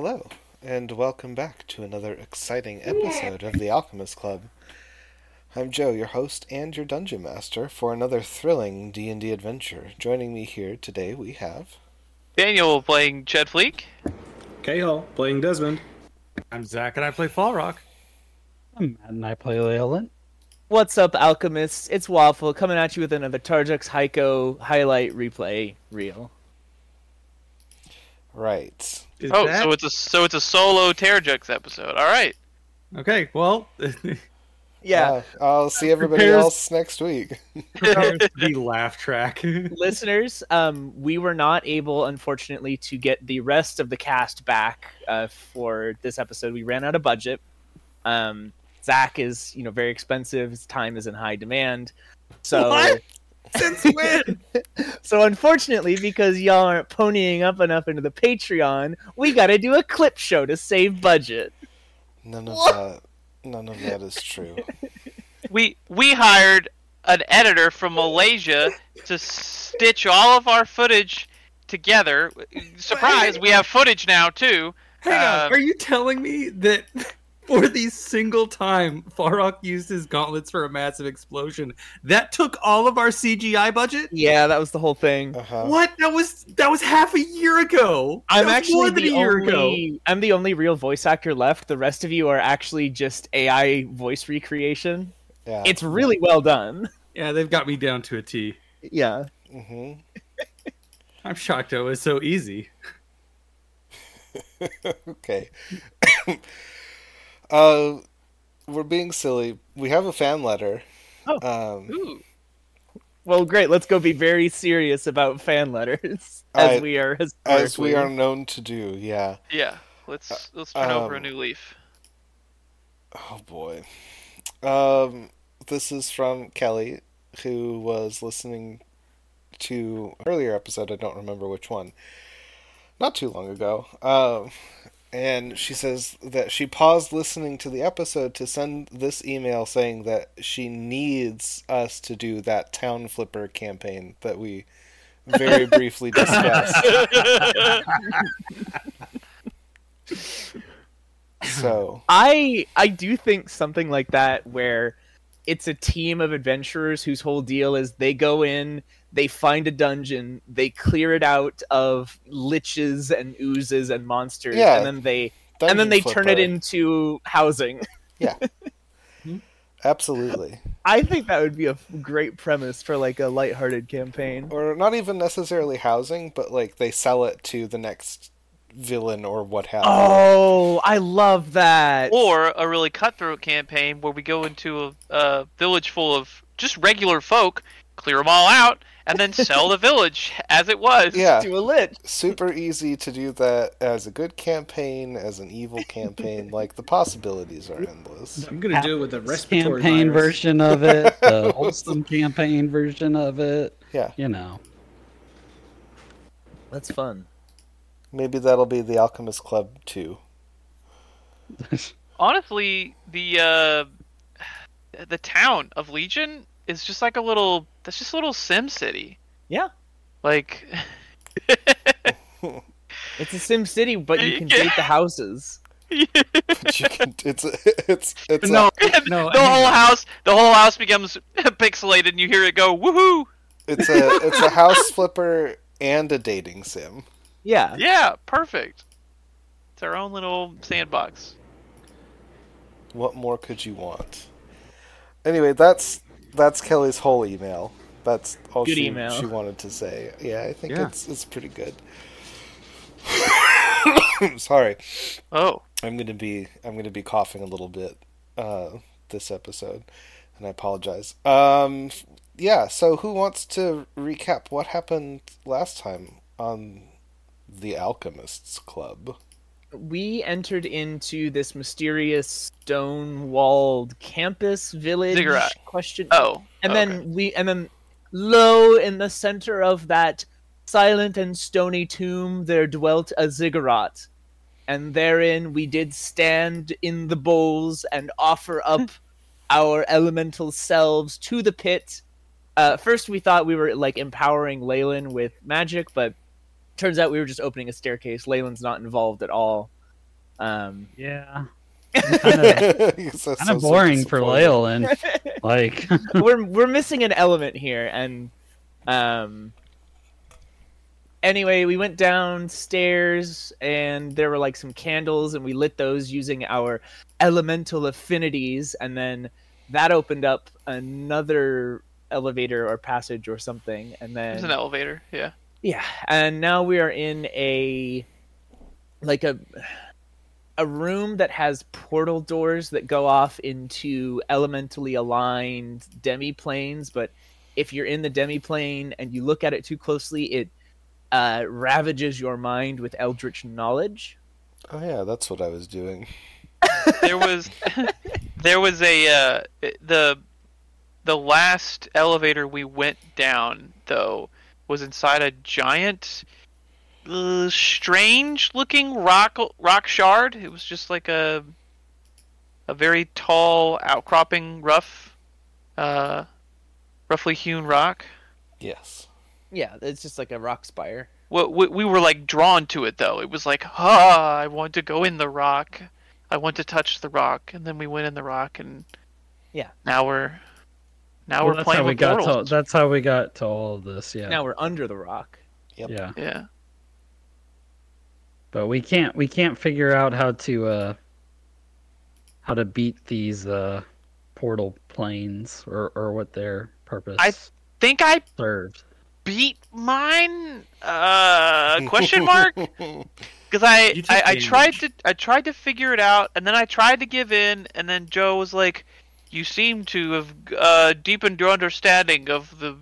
Hello, and welcome back to another exciting episode of the Alchemist Club. I'm Joe, your host and your dungeon master for another thrilling D&D adventure. Joining me here today we have Daniel playing Chet Fleek. K-Hall playing Desmond. I'm Zach and I play Fall Rock. I'm Matt and I play Leyland. What's up, alchemists? It's Waffle coming at you with another Tarjux Heiko highlight replay reel. Right. Is Oh, that- so it's a so it's a solo Terrajux episode. All right. okay. Well, Yeah, Uh, I'll see everybody Prepares- else next week. the laugh track. listeners, um, we were not able, unfortunately, to get the rest of the cast back uh, for this episode. We ran out of budget. Um, Zach is, you know, very expensive. His time is in high demand. So, What? Since when? so unfortunately, because y'all aren't ponying up enough into the Patreon, we got to do a clip show to save budget. None of that none of that is true. We we hired an editor from Malaysia to stitch all of our footage together. Surprise, we have footage now too. Hang on. Um, Are you telling me that for the single time Farrock used his gauntlets for a massive explosion, that took all of our CGI budget? Yeah, that was the whole thing. Uh-huh. What? That was that was half a year ago. I'm That was actually more than the a year ago. only. I'm the only real voice actor left. The rest of you are actually just AI voice recreation. Yeah. It's really well done. Yeah, they've got me down to a T. Yeah. hmm I'm shocked it was so easy. okay. uh, we're being silly. We have a fan letter. Oh. Um, Ooh. Well, great. Let's go be very serious about fan letters, as I- we are as we are known to do. Yeah. Yeah. Let's let's turn over a um, new leaf. Oh boy. Um, this is from Kelly, who was listening to earlier episode. I don't remember which one. Not too long ago. Um, and she says that she paused listening to the episode to send this email saying that she needs us to do that town flipper campaign that we very briefly discussed. so I I do think something like that where it's a team of adventurers whose whole deal is they go in, they find a dungeon, they clear it out of liches and oozes and monsters, Yeah. and then they and then they turn it into housing. Yeah. Absolutely. I think that would be a great premise for like a lighthearted campaign. or not even necessarily housing, but like they sell it to the next villain or what have you. Oh, I love that. Or a really cutthroat campaign where we go into a, a village full of just regular folk, clear them all out, and then sell the village as it was. Yeah, to a lich. super easy to do that as a good campaign, as an evil campaign. like the possibilities are endless. I'm gonna do it with a respiratory campaign virus. version of it, the wholesome campaign version of it. Yeah, You know, That's fun. maybe that'll be the Alchemist Club too. honestly, the uh, the town of Legion is just like a little. That's just a little Sim City. Yeah. Like, It's a Sim City, but you can date the houses. But you can, it's it's it's no, a, no. the whole house, the whole house becomes pixelated, and you hear it go woohoo! it's a it's a house flipper and a dating sim. Yeah. Yeah, perfect. It's our own little sandbox. What more could you want? Anyway, that's that's Kelly's whole email. That's all Good she, email. she wanted to say. Yeah, I think Yeah. it's it's pretty good. Sorry, Oh, I'm gonna be I'm gonna be coughing a little bit uh, this episode, and I apologize. Um, yeah. So who wants to recap what happened last time on the Alchemists Club? We entered into this mysterious stone-walled campus village. Ziggurat. Question. oh, and okay. then we and then low in the center of that silent and stony tomb there dwelt a ziggurat and therein we did stand in the bowls and offer up our elemental selves to the pit uh, first we thought we were like empowering Leyland with magic but turns out we were just opening a staircase Leyland's not involved at all Um, Yeah. Kind of Because that's kind of so boring for disappointing. Leyland. Like, we're we're missing an element here, and um. Anyway, we went downstairs and there were like some candles, and we lit those using our elemental affinities, and then that opened up another elevator or passage or something, and then There's an elevator. Yeah. Yeah, and now we are in a like a a room that has portal doors that go off into elementally aligned demi-planes, but if you're in the demi-plane and you look at it too closely, it uh, ravages your mind with eldritch knowledge. Oh yeah, that's what I was doing. there was there was a uh, the the last elevator we went down though was inside a giant uh, strange looking rock rock shard it was just like a a very tall outcropping rough uh roughly hewn rock Yes. Yeah, it's just like a rock spire. we, we, we were like drawn to it though it was like ah i want to go in the rock i want to touch the rock and then we went in the rock and Yeah. now we're now well, we're playing how we with got to, portals. that's how we got to all of this. Yeah. Now we're under the rock. Yep. Yeah. yeah But we can't we can't figure out how to uh how to beat these uh portal planes or or what their purpose I- think i serves. beat mine uh question mark because I, I I tried to I tried to figure it out and then I tried to give in and then Joe was like you seem to have uh deepened your understanding of the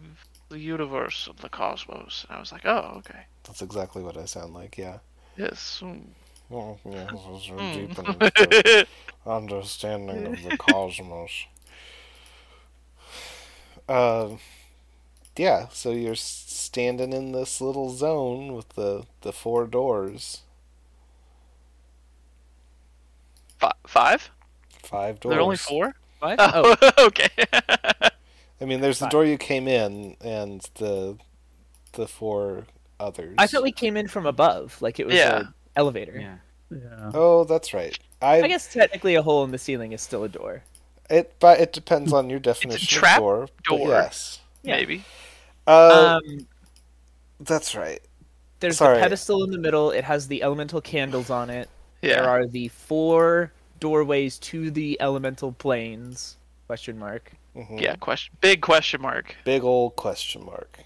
the universe of the cosmos and I was like oh okay That's exactly what I sound like. Yeah. yes Oh, yeah, this is Mm. deep understanding of the cosmos. Um, yeah. So you're standing in this little zone with the the four doors, Fi five five doors. there are only four What? oh okay I mean, there's the door you came in, and the the four others. I thought we came in from above, like it was Yeah. an elevator. Yeah. Yeah. Oh, that's right. I, I guess technically a hole in the ceiling is still a door. it, but it depends on your definition trap of door. but door. yes. Yeah. maybe Uh, um, that's right. there's sorry. the pedestal in the middle. It has the elemental candles on it. There are the four doorways to the elemental planes. Question mark. Mhm. yeah question big question mark Big old question mark.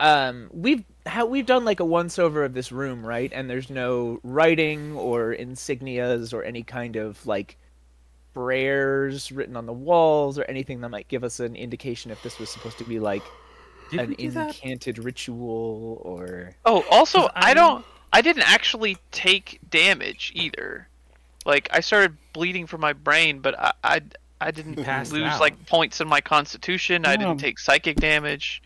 Um, we've how we've done like a once over of this room, right? And there's no writing or insignias or any kind of like prayers written on the walls or anything that might give us an indication if this was supposed to be like Did an we do that? incanted ritual or Oh, also, 'Cause I I- don't. I didn't actually take damage either. Like I started bleeding from my brain, but I I, I didn't Passed lose out. like points in my constitution. I Um, didn't take psychic damage.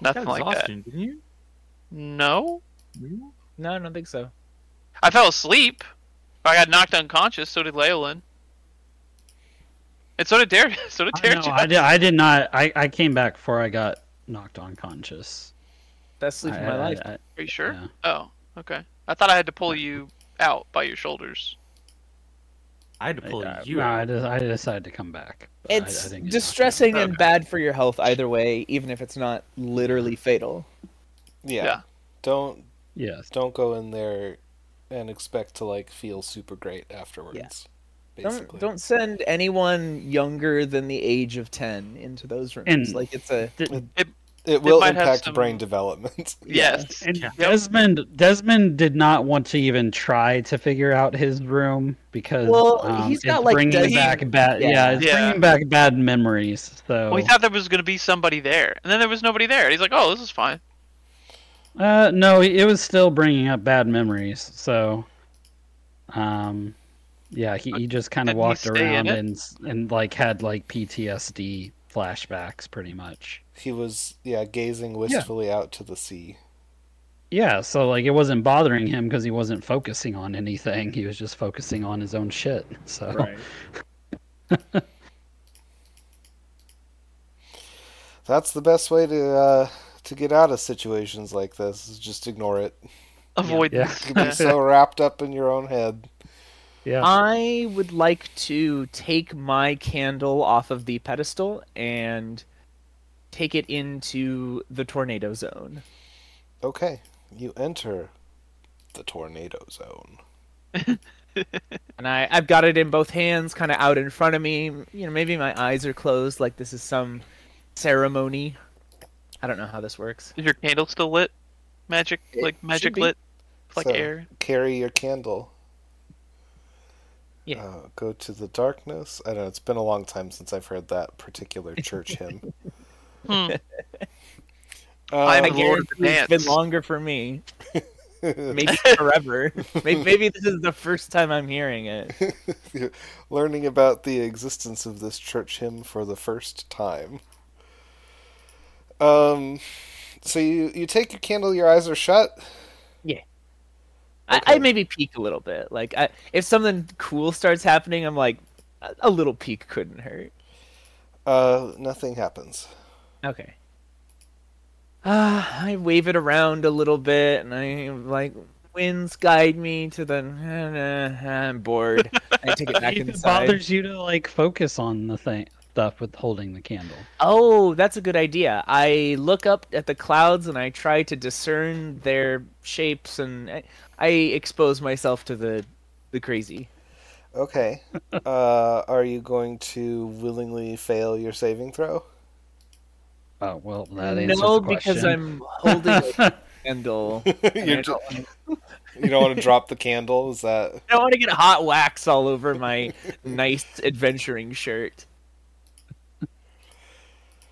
Nothing like that. didn't you? No, no, I don't think so. I fell asleep. I got knocked unconscious. So did Leyland. And so did Dare. So did I, Dare. know, I did I did not I, I came back before I got knocked unconscious. Best sleep of my I- life. I- Are you sure? yeah. Oh, okay. I thought I had to pull you out by your shoulders. I had to pull I- you no. I, just, I decided to come back. but I- I It's didn't get knocked distressing and Okay. bad for your health either way, even if it's not literally fatal. Yeah. Yeah. Don't Yes. don't go in there and expect to like feel super great afterwards. Basically. Don't don't send anyone younger than the age of ten into those rooms. And- like it's a it will might have impact some- brain development. Yes. And Yeah. Desmond Desmond did not want to even try to figure out his room because Well, um, he's got, it's like, bringing Des- back bad Yeah. yeah, it's Yeah. bringing back bad memories. So Well, he thought there was going to be somebody there, and then there was nobody there. He's like, "Oh, this is fine." uh, no, it was still bringing up bad memories. So, um, yeah, he, he just kind of walked around and and like had like PTSD flashbacks, pretty much. He was yeah gazing wistfully out to the sea. Yeah, so like it wasn't bothering him because he wasn't focusing on anything. He was just focusing on his own shit. So Right. That's the best way to uh, to get out of situations like this. Is just ignore it. avoid avoidance. You'd be so wrapped up in your own head. Yeah. I would like to take my candle off of the pedestal and take it into the tornado zone. Okay, you enter the tornado zone. And I, I've got it in both hands, kind of out in front of me. You know, maybe my eyes are closed, like this is some ceremony. I don't know how this works. Is your candle still lit? Magic, It like magic should be. lit, like So, air. Carry your candle. Yeah. Uh, go to the darkness. I don't know. It's been a long time since I've heard that particular church hymn. Hmm. Um, I'm I the Lord of the guarantee it's been longer for me. Maybe forever. maybe, maybe this is the first time I'm hearing it. learning about the existence of this church hymn for the first time. Um, so you you take your candle, your eyes are shut. I, Okay. I maybe peek a little bit. Like, I, if something cool starts happening, I'm like, a, a little peek couldn't hurt. Uh, nothing happens. Okay. Uh, I wave it around a little bit, and I like winds guide me to the. I'm bored. I take it back it inside. bothers you to like focus on the thing stuff with holding the candle. Oh, that's a good idea. I look up at the clouds and I try to discern their shapes, and I, I expose myself to the the crazy. Okay. uh, are you going to willingly fail your saving throw? Oh well, that answers no, the because. I'm holding a candle. You're don't wanna- you don't want to drop the candle. Is that I don't want to get hot wax all over my nice adventuring shirt.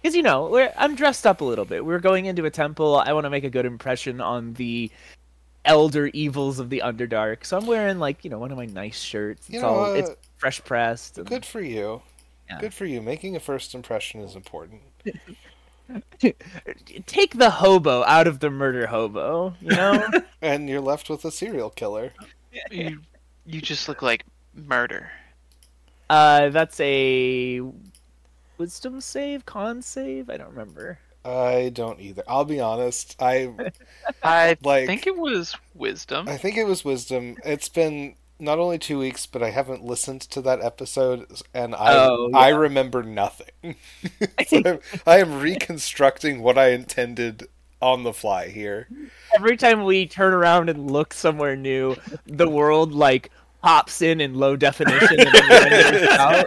Because you know, we're, I'm dressed up a little bit. We're going into a temple. I want to make a good impression on the elder evils of the Underdark. So I'm wearing like you know one of my nice shirts. It's You know, all uh, it's fresh pressed. and- good for you? Yeah. Good for you. Making a first impression is important. Take the hobo out of the murder hobo. You know. And you're left with a serial killer. You, you just look like murder. uh, that's a wisdom save, con save. I don't remember. I don't either. I'll be honest. I I Like- think it was wisdom. I think it was wisdom. It's been not only two weeks, but I haven't listened to that episode, and I Oh, I remember nothing. So I am reconstructing what I intended on the fly here. every time we turn around and look somewhere new, the world like pops in in low definition and then out.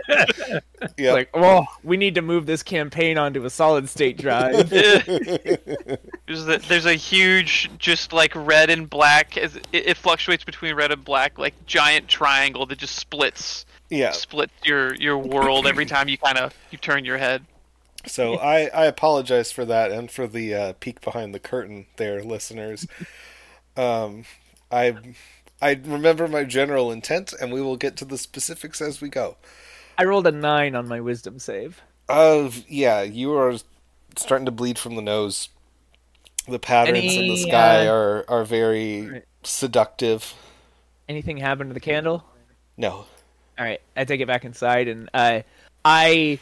Yeah. Like, oh, we need to move this campaign onto a solid state drive. There's a, there's a huge, just like red and black. As it, it fluctuates between red and black, like giant triangle that just splits yeah. splits your your world every time you kind of you turn your head. So I, I apologize for that and for the uh, peek behind the curtain there, listeners. Um, I I remember my general intent, and we will get to the specifics as we go. I rolled a nine on my wisdom save. Uh, yeah, you are starting to bleed from the nose. The patterns in the sky uh, are are very Right. seductive. Anything happen to the candle? No, All right, I take it back inside and uh, I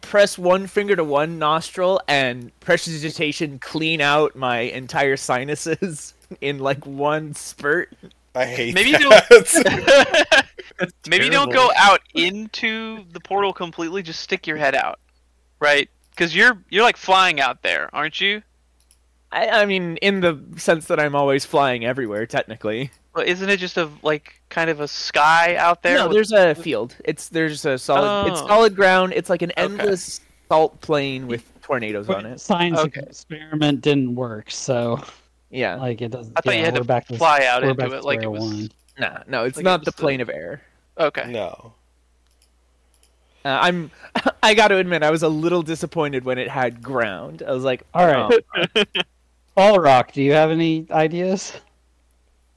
press one finger to one nostril and prestidigitation clean out my entire sinuses in like one spurt. I hate Maybe you that. Maybe don't go out into the portal completely. Just stick your head out, right? Because you're you're like flying out there, aren't you? I, I mean, in the sense that I'm always flying everywhere, technically. Well, isn't it just a like kind of a sky out there? no, with- there's a field. It's there's a solid. It's Oh. solid ground. It's like an Okay. endless salt plain with tornadoes on it. Science Okay. experiment didn't work, so Yeah. like it doesn't. I thought yeah, you had to back to fly out into it like it was. one. Nah, no, it's Like not it the was the- plane of air. Okay. no. Uh, I'm. I got to admit, I was a little disappointed when it had ground. I was like, All right. "Oh, All Rock, do you have any ideas?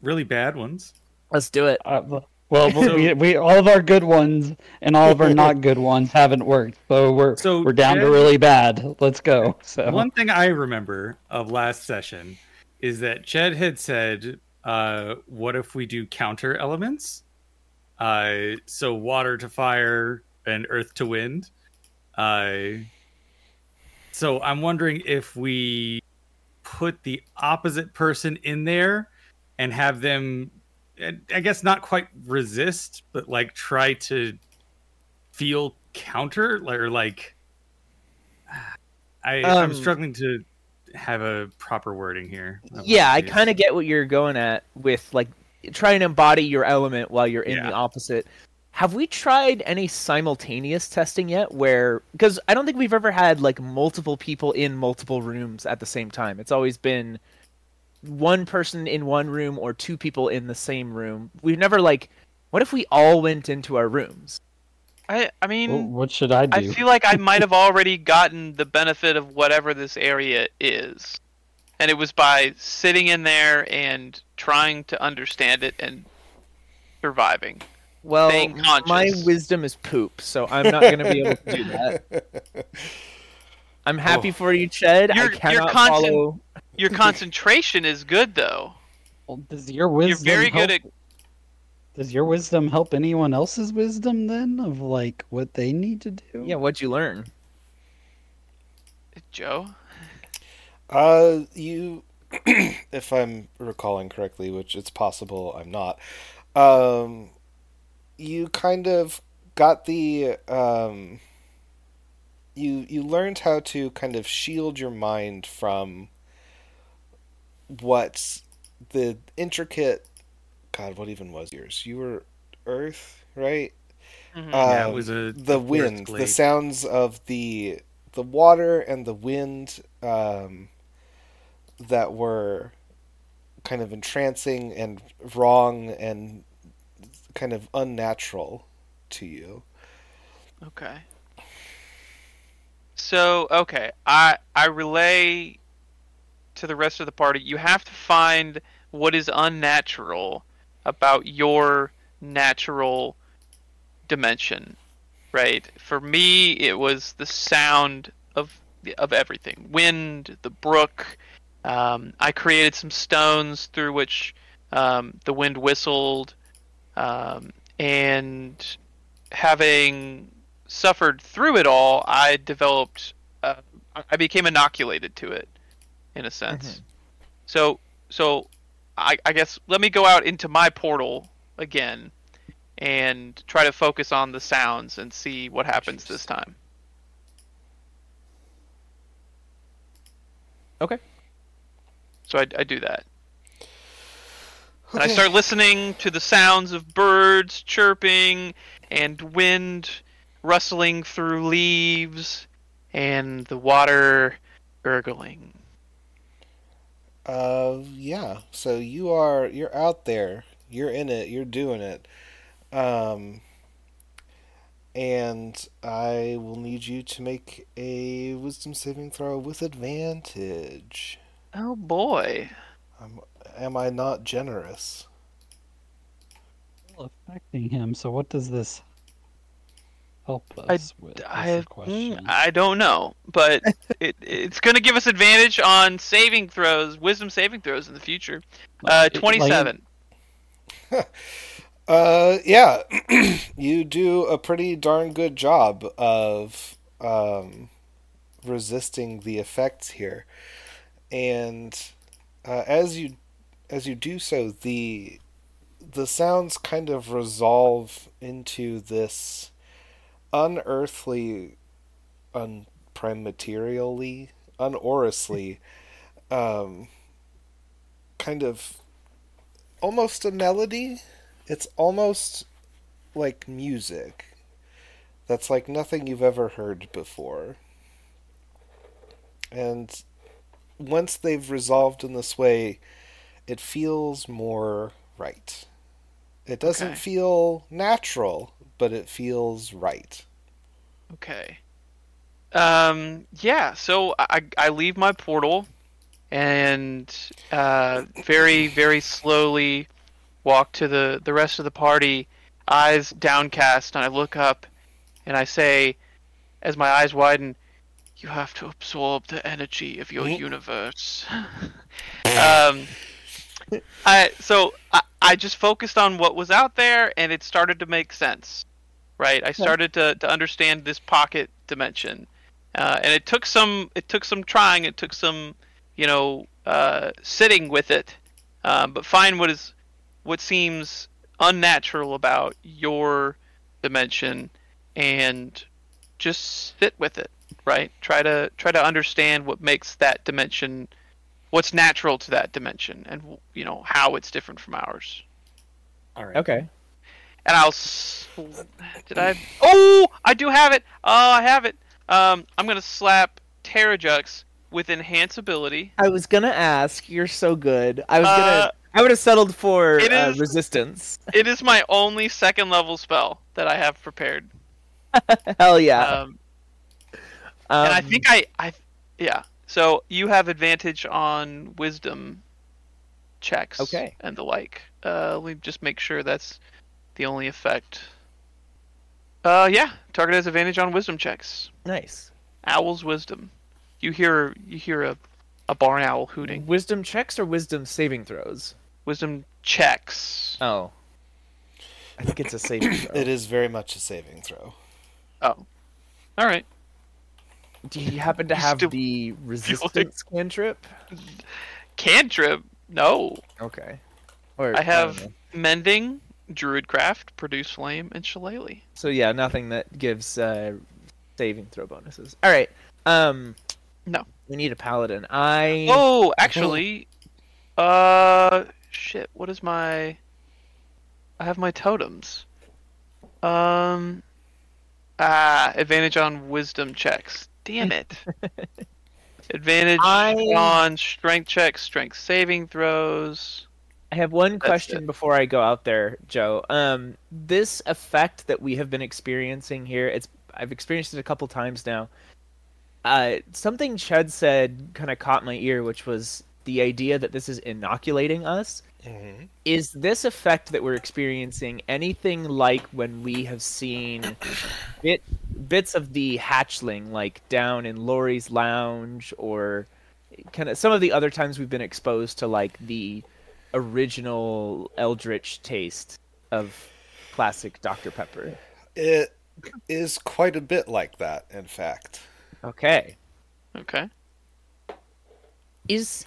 Really bad ones. let's do it. Uh, well, we, we all of our good ones and all of our not good ones haven't worked, so we're So, we're down to really bad. Let's go. So One thing I remember of last session is that Jed had said, uh, "What if we do counter elements? Uh, so water to fire and earth to wind." Uh, so I'm wondering if we put the opposite person in there and have them, I guess, not quite resist, but like try to feel counter or like. I, I'm Um, struggling to have a proper wording here. Yeah, I kind of get what you're going at with like trying to embody your element while you're in Yeah. the opposite. Have we tried any simultaneous testing yet where because I don't think we've ever had like multiple people in multiple rooms at the same time. It's always been one person in one room or two people in the same room. We've never like what if we all went into our rooms? I I mean, Well, what should I do? I feel like I might have already gotten the benefit of whatever this area is. And it was by sitting in there and trying to understand it and surviving. Well, my wisdom is poop, so I'm not going to be able to do that. I'm happy Oh. for you, Chet. I Your- your cannot follow. Your concentration is good though. Well, does your wisdom You're very help, good at Does your wisdom help anyone else's wisdom then of like what they need to do? Yeah, what'd you learn? Joe. Uh, you, if I'm recalling correctly, which it's possible I'm not, um, you kind of got the um, you you learned how to kind of shield your mind from what's the intricate. God, what even was yours? You were Earth, right? Mhm. Yeah, it Um, was a the a wind, the sounds of the the water and the wind um, that were kind of entrancing and wrong and kind of unnatural to you. Okay. So okay, I I relay to the rest of the party. You have to find what is unnatural about your natural dimension, right? For me, it was the sound of of everything, wind, the brook. Um, I created some stones through which um, the wind whistled, um, and having suffered through it all, I developed, uh, I- I became inoculated to it, in a sense. So, so, I, I guess let me go out into my portal again, and try to focus on the sounds and see what happens this time. Okay. So I, I do that. And I start listening to the sounds of birds chirping and wind rustling through leaves and the water gurgling. Uh, yeah. So you are you're out there. You're in it. You're doing it. Um, and I will need you to make a wisdom saving throw with advantage. Oh boy. I'm, am I not generous? Still affecting him. So what does this help I- us with? is I, mm, question. I don't know, but it, it's going to give us advantage on saving throws, wisdom saving throws in the future. Uh, 27. Uh, yeah, you do a pretty darn good job of um, resisting the effects here, and uh, as you as you do so, the the sounds kind of resolve into this unearthly, unprimaterially, unauriously, um, kind of almost a melody it's almost like music that's like nothing you've ever heard before. And once they've resolved in this way, it feels more right. It doesn't Okay. feel natural, but it feels right. Okay. Um. Yeah. So I I leave my portal, and uh, very very slowly walk to the the rest of the party, eyes downcast, and I look up, and I say, as my eyes widen, "You have to absorb the energy of your Mhm. universe." um. I so I, I just focused on what was out there, and it started to make sense right? I started to, to understand this pocket dimension, uh, and it took some it took some trying, it took some you know uh, sitting with it, Um, but find what is what seems unnatural about your dimension and just sit with it right try to try to understand what makes that dimension what's natural to that dimension and you know how it's different from ours All right. Okay. And i'll s- did i oh i do have it oh i have it um i'm gonna slap terrajux with enhance ability I was gonna ask. You're so good. I was Uh, gonna. I would have settled for it uh, is- resistance. it is my only second level spell that i have prepared Hell yeah. um, Um, and I think I, I, yeah. So you have advantage on wisdom checks, Okay. and the like. Uh, let me just make sure that's the only effect. Uh, yeah. Target has advantage on wisdom checks. nice. Owl's wisdom. You hear, you hear a, a barn owl hooting. Wisdom checks or wisdom saving throws? Wisdom checks. Oh. I think it's a saving throw. It is very much a saving throw. Oh, all right. Do you happen to have still- the resistance cantrip? Cantrip. No, Okay. Or I have know. mending, druidcraft, produce flame, and shillelagh. So yeah, nothing that gives uh, saving throw bonuses. All right. Um. No. We need a paladin. I. Oh, actually, uh, shit. What is my? I have my totems. Um, ah, advantage on wisdom checks. Damn it. advantage I- on strength checks, strength saving throws. I have one question before I go out there, Joe. Um, this effect that we have been experiencing here, it's I've experienced it a couple times now. Uh, something Chud said kind of caught my ear, which was the idea that this is inoculating us. hmm Is this effect that we're experiencing anything like when we have seen bit bits of the hatchling, like down in Laurie's lounge, or kind of some of the other times we've been exposed to like the original Eldritch taste of classic Dr Pepper? It is quite a bit like that, in fact. Okay, Okay. is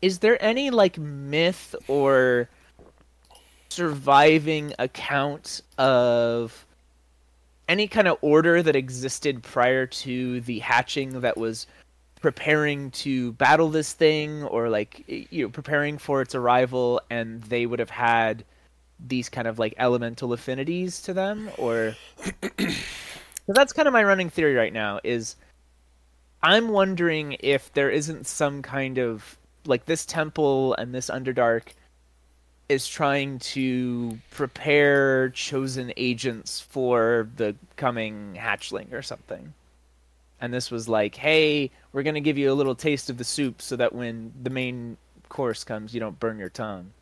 is there any like myth or surviving account of any kind of order that existed prior to the hatching that was preparing to battle this thing or like you know preparing for its arrival and they would have had these kind of like elemental affinities to them or 'Cause that's kind of my running theory right now is I'm wondering if there isn't some kind of like this temple and this Underdark is trying to prepare chosen agents for the coming hatchling or something. And this was like, hey, we're gonna give you a little taste of the soup so that when the main course comes, you don't burn your tongue.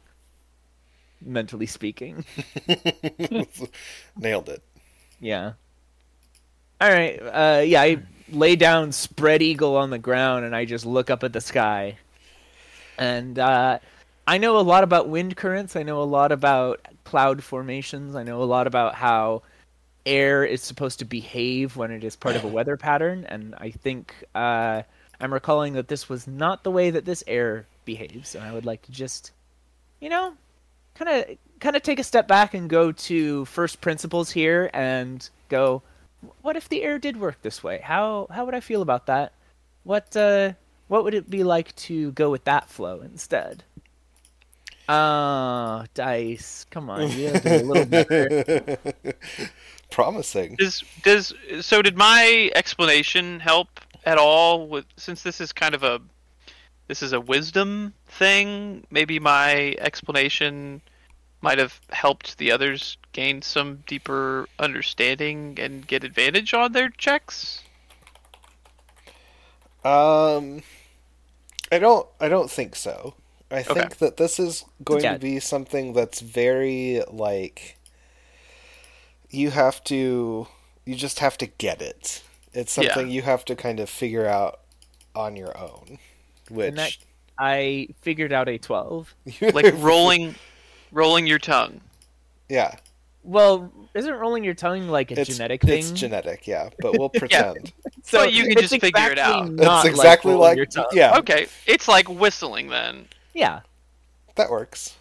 Mentally speaking. Nailed it. Yeah. All right. Uh, yeah, I lay down spread eagle on the ground and I just look up at the sky. And uh, I know a lot about wind currents. I know a lot about cloud formations. I know a lot about how air is supposed to behave when it is part of a weather pattern. And I think uh, I'm recalling that this was not the way that this air behaves. And I would like to just, you know, kind of kind of take a step back and go to first principles here and go what if the air did work this way how how would i feel about that what uh what would it be like to go with that flow instead ah dice come on you have to be a little better Promising. Does does so? Did my explanation help at all? With since this is kind of a this is a wisdom thing, maybe my explanation might have helped the others gain some deeper understanding and get advantage on their checks. Um, I don't. I don't think so. I Okay. think that this is going Yeah. to be something that's very like. You have to. You just have to get it. It's Yeah. something you have to kind of figure out on your own. Which that- i figured out a 12 Like rolling, rolling your tongue. yeah, well isn't rolling your tongue like a it's genetic thing It's genetic, yeah, but we'll pretend. so But you can just figure it out. It's exactly like, your tongue. yeah. Okay, it's like whistling then. yeah that works.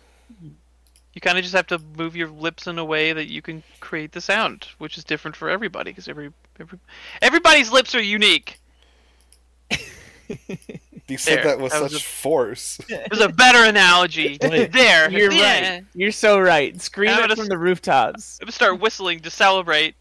You kind of just have to move your lips in a way that you can create the sound, which is different for everybody because every, every everybody's lips are unique. You said There, that with that such a- force. There's a better analogy. There. You're yeah. right. You're so right. Scream it from the rooftops. I'm gonna start whistling to celebrate.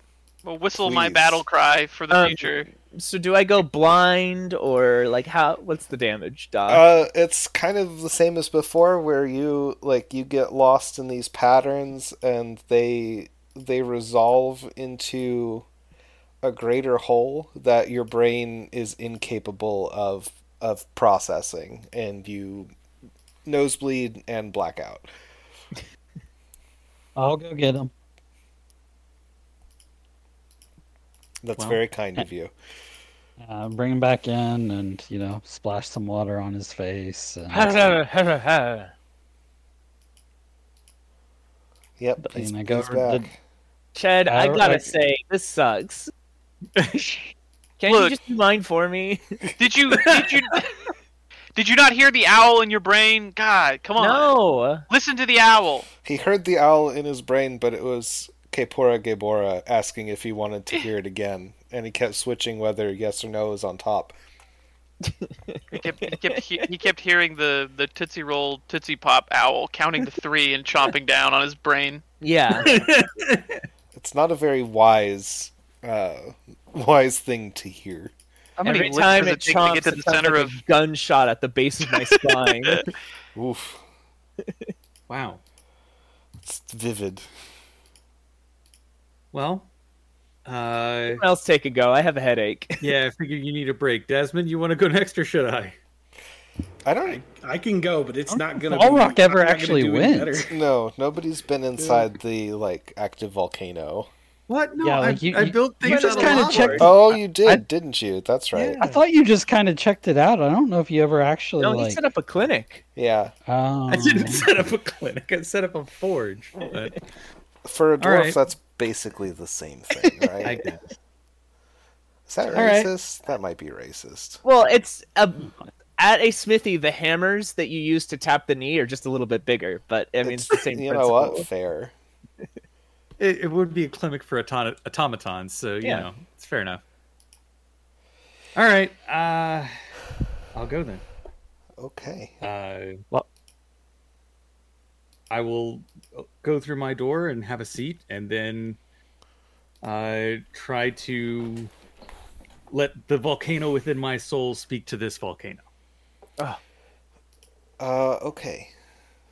We'll whistle my battle cry for the Um, future. So do I go blind or like how? What's the damage, Doc? Uh, it's kind of the same as before, where you like you get lost in these patterns, and they they resolve into a greater whole that your brain is incapable of of processing, and you nosebleed and blackout. I'll go get him. That's Well, very kind of you. Uh, bring him back in, and you know, splash some water on his face. And, Yep, But, he's, you know, go he's over to- back. Chad, I Uh, gotta I- say this sucks. Can Look. you just do mine for me? Did you did you did you not hear the owl in your brain? God, come on. No. Listen to the owl. He heard the owl in his brain, but it was Kaepora Gaebora asking if he wanted to hear it again, and he kept switching whether yes or no is on top. He kept he kept he, he kept hearing the the Tootsie Roll Tootsie Pop owl counting to three and chomping down on his brain. Yeah. It's not a very wise, uh, wise thing to hear. How many Every time it it take to chomps, get to the center like of? a gunshot at the base of my spine. Oof, Wow. it's vivid. Well, uh, Someone else take a go. I have a headache. yeah, I figure you need a break. Desmond, you want to go next or should I? I don't I can go, but it's not gonna. Balrock be, ever I'm not gonna actually do any wins. better. Nobody's been inside the like active volcano. What? No, Yeah, I, like you- I you- built you just kinda lava. checked- Oh, you did, I- didn't you? That's right. I thought you just kind of checked it out. I don't know if you ever actually No, he like. set up a clinic. Yeah. um, I didn't set up a clinic. I set up a forge. But For a dwarf, Alright. that's basically the same thing, right? I guess. Is that Alright. racist? That might be racist. Well, it's a, at a smithy. The hammers that you use to tap the knee are just a little bit bigger, but I mean it's, the same you principle. know what? Fair. It, it would be a clinic for auton- automatons, so you Yeah. know it's fair enough. All right, uh, I'll go then. Okay. Uh, Well- I will go through my door and have a seat, and then uh, try to let the volcano within my soul speak to this volcano. Uh, okay.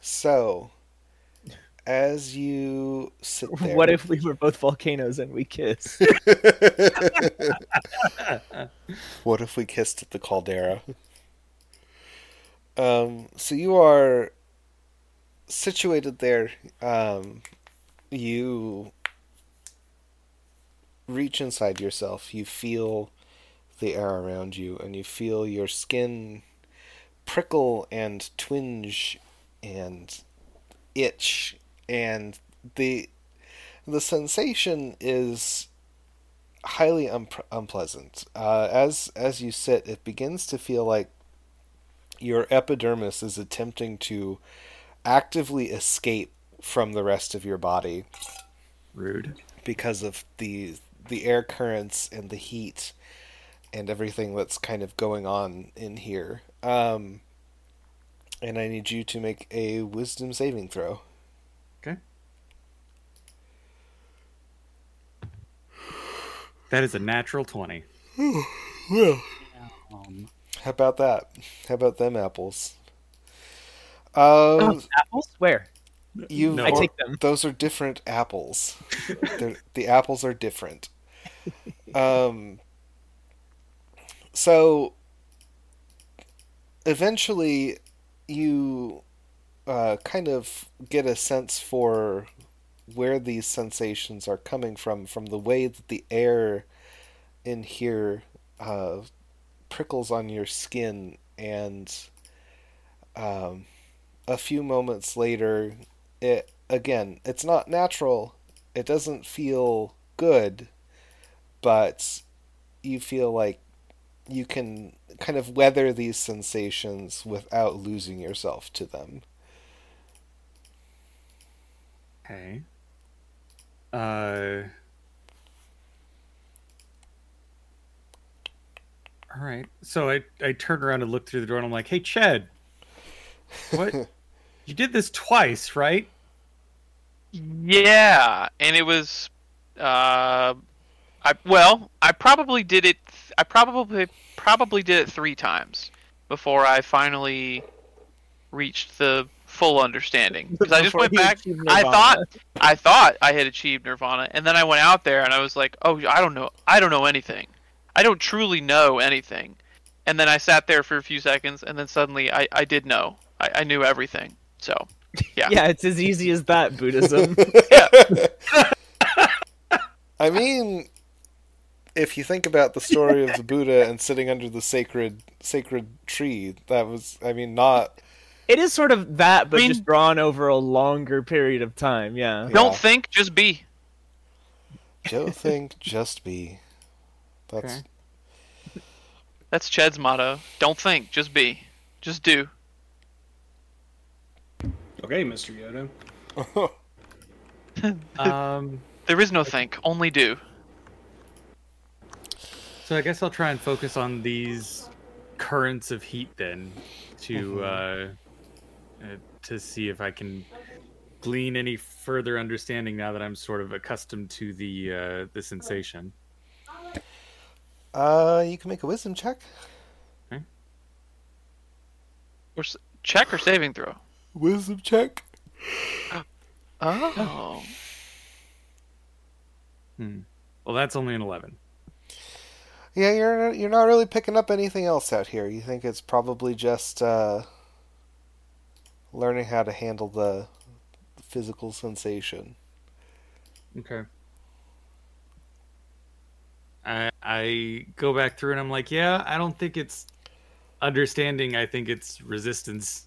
So, as you sit there, What if we were both volcanoes and we kiss? what if we kissed at the caldera? Um, so you are situated there. Um, you reach inside yourself. You feel the air around you, and you feel your skin prickle and twinge and itch, and the the sensation is highly unpr unpleasant. Uh, as as you sit, it begins to feel like your epidermis is attempting to actively escape from the rest of your body Rude. because of the the air currents and the heat and everything that's kind of going on in here. Um, and I need you to make a wisdom saving throw. Okay. That is a natural twenty. um, How about that? How about them apples? Uh, Apples? Where? you No. I take them. those are different apples. The apples are different. Um. So eventually, you uh, kind of get a sense for where these sensations are coming from, from the way that the air in here uh, prickles on your skin, and um, a few moments later, it again, it's not natural. It doesn't feel good, but you feel like you can kind of weather these sensations without losing yourself to them. Okay. Uh. All right. So I I turned around and look through the door and I'm like, "Hey, Chet, what? you did this twice, right?" Yeah, and it was, uh, I well, I probably did it. I probably probably did it three times before I finally reached the full understanding. Because I just went back. I thought I thought I had achieved nirvana, and then I went out there and I was like, oh, I don't know, I don't know anything. I don't truly know anything. And then I sat there for a few seconds, and then suddenly I, I did know. I, I knew everything. So, yeah. Yeah, it's as easy as that, Buddhism. I mean, if you think about the story of the Buddha and sitting under the sacred sacred tree, that was, I mean, not. it is sort of that, but I mean- just drawn over a longer period of time. Yeah. Don't Yeah. think, just be. Joe think, just be. That's Okay. That's Chet's motto. Don't think, just be. Just do. Okay, Mr. Yoda. Um. There is no think, only do. So I guess I'll try and focus on these currents of heat then, to uh, uh, to see if I can glean any further understanding now that I'm sort of accustomed to the uh, the sensation. Uh, you can make a wisdom check. Or s- check or saving throw. Wisdom check. Oh. Hmm. Well, that's only an eleven. Yeah, you're you're not really picking up anything else out here. You think it's probably just uh, learning how to handle the physical sensation. Okay. I I go back through and I'm like, yeah, I don't think it's understanding. I think it's resistance.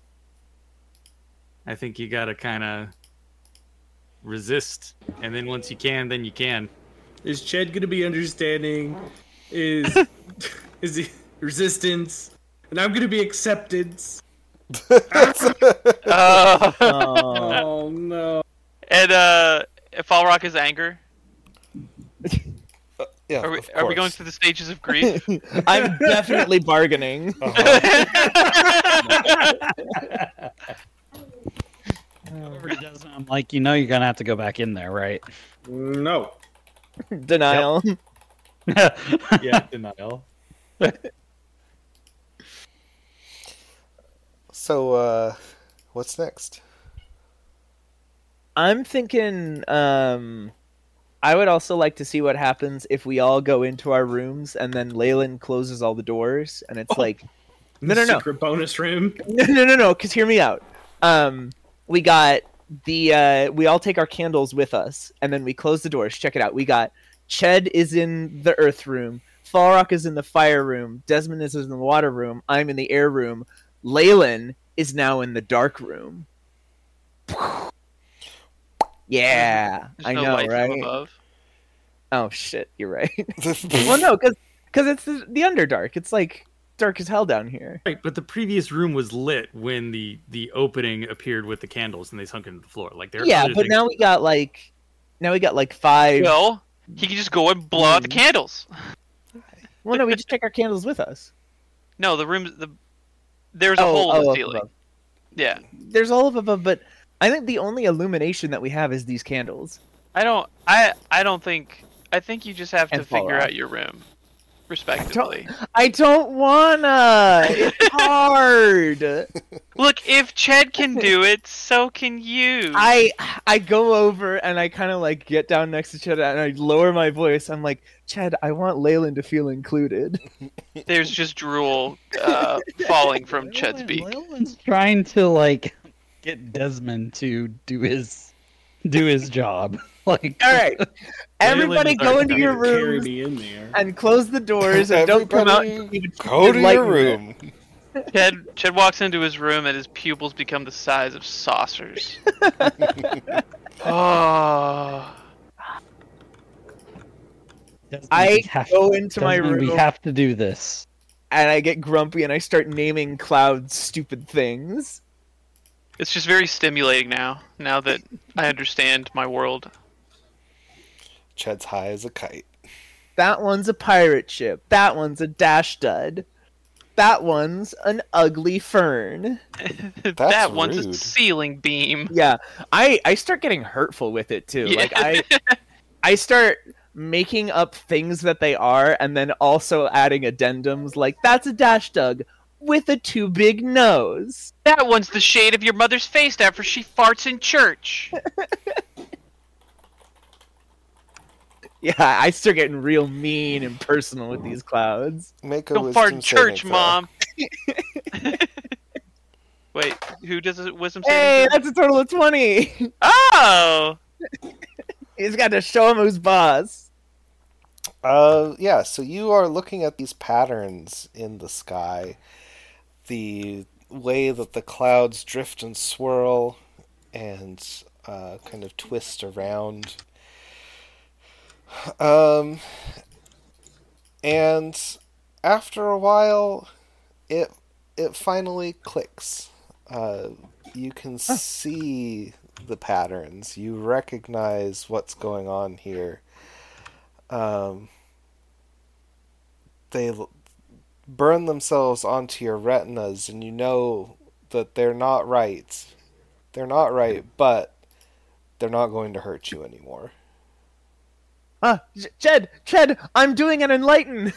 I think you gotta kind of resist, and then once you can, then you can. Is Chet gonna be understanding? Is is the resistance? And I'm gonna be acceptance. Uh, Oh. Oh no. and uh, Fall Rock is anger. Yeah, Are we, are we going through the stages of grief? I'm definitely bargaining. Uh-huh. Whoever does it, I'm like, you know, you're gonna have to go back in there, right? No. Denial. Yeah, denial. So, uh, what's next? I'm thinking um I would also like to see what happens if we all go into our rooms and then Leyland closes all the doors and it's like No, no, no. Secret bonus room. no no no no cuz hear me out. Um we got the uh we all take our candles with us and then we close the doors. Check it out. We got Chet is in the earth room, Falrock is in the fire room, Desmond is in the water room, I'm in the air room. Leyland is now in the dark room. Yeah, There's I no know, right? above. Oh shit, you're right. well, no, because because it's the, the Underdark. It's like dark as hell down here. Right, but the previous room was lit when the the opening appeared with the candles and they sunk into the floor. Like there. yeah, but now we got like now we got like five. Well, he can just go and blow out the Hmm. candles. Well, no, we just take our candles with us. No, the room. The there's a Oh, hole in oh, the ceiling. above. Yeah, There's all of above, but I think the only illumination that we have is these candles. I don't. I I don't think. I think you just have to And fall figure off. out your room, respectively. I don't wanna. It's hard. Look, if Chet can do it, so can you. I I go over and I kind of like get down next to Chad and I lower my voice. I'm like, Chad, I want Leyland to feel included. There's just drool uh, falling from Chet's beak. Leyland's trying to like get Desmond to do his do his job. Like, All right, everybody go our into your Gonna Carry rooms in there. and close the doors and don't come out. you've Go to lightened your room. Chet Chet walks into his room and his pupils become the size of saucers. oh. I we have go to- into my room We have to do this. and I get grumpy and I start naming Cloud stupid things. It's just very stimulating now. Now that I understand my world. Chet's high as a kite. That one's a pirate ship. That one's a dash dud. That one's an ugly fern. that one's a ceiling beam. Yeah, I I start getting hurtful with it too. Yeah. Like I I start making up things that they are, and then also adding addendums like that's a dash dug with a too big nose. That one's the shade of your mother's face after she farts in church. Yeah, I start getting real mean and personal with these clouds. Make a Don't fart in church, throw. mom. Wait, who does a wisdom Hey, saving? that's a total of twenty. Oh, He's got to show him who's boss. Uh, yeah. So you are looking at these patterns in the sky, the way that the clouds drift and swirl, and uh, kind of twist around. Um, and after a while, it it finally clicks. Uh, you can see the patterns. You recognize what's going on here. Um, they burn themselves onto your retinas, and you know that they're not right. They're not right, but they're not going to hurt you anymore. Ah, J- Jed, Jed, I'm doing an enlighten.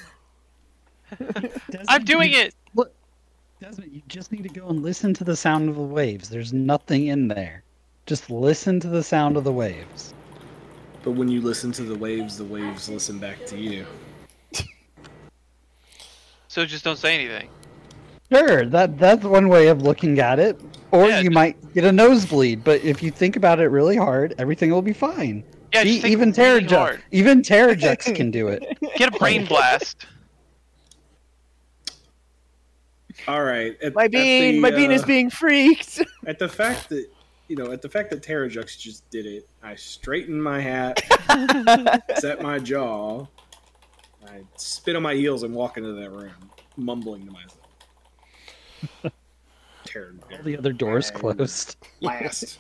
I'm doing it. Look, Desmond, you just need to go and listen to the sound of the waves. There's nothing in there. Just listen to the sound of the waves. But when you listen to the waves, the waves listen back to you. So just don't say anything. Sure, that that's one way of looking at it. Or Yeah, you just- might get a nosebleed, but if you think about it really hard, everything will be fine. Yeah, See, even really Terrajux, even Terrajux can do it. Get a brain blast. All right. At, My bean, the, my bean is uh, being freaked. At the fact that you know, at the fact that Terrajux just did it, I straightened my hat, set my jaw, I spit on my heels and walk into that room, mumbling to myself. Terran All the other doors I'm closed. last.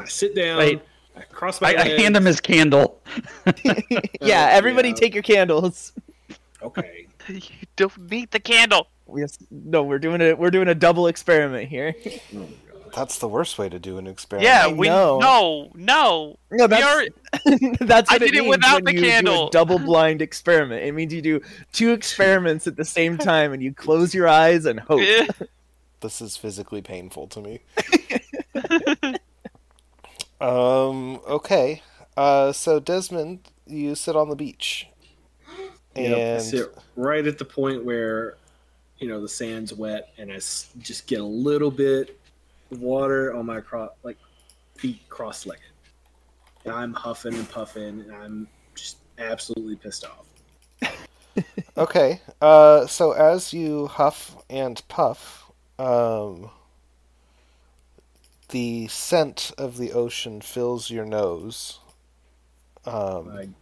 I sit down. Wait. I cross my I, I hand him his candle. yeah, oh, everybody yeah. take your candles. Okay. you don't need the candle. Yes, no, we're doing a we're doing a double experiment here. Oh, That's the worst way to do an experiment. Yeah, we know. no, no. No, We that's are that's I what did it means without when the you Do candle. a double blind experiment. It means you do two experiments at the same time, and you close your eyes and hope. This is physically painful to me. Um. Okay. Uh. So Desmond, you sit on the beach, Yep, I sit right at the point where, you know, the sand's wet, and I s- just get a little bit of water on my cro- like feet cross-legged, and I'm huffing and puffing, and I'm just absolutely pissed off. okay. Uh. So as you huff and puff, um, the scent of the ocean fills your nose. Um.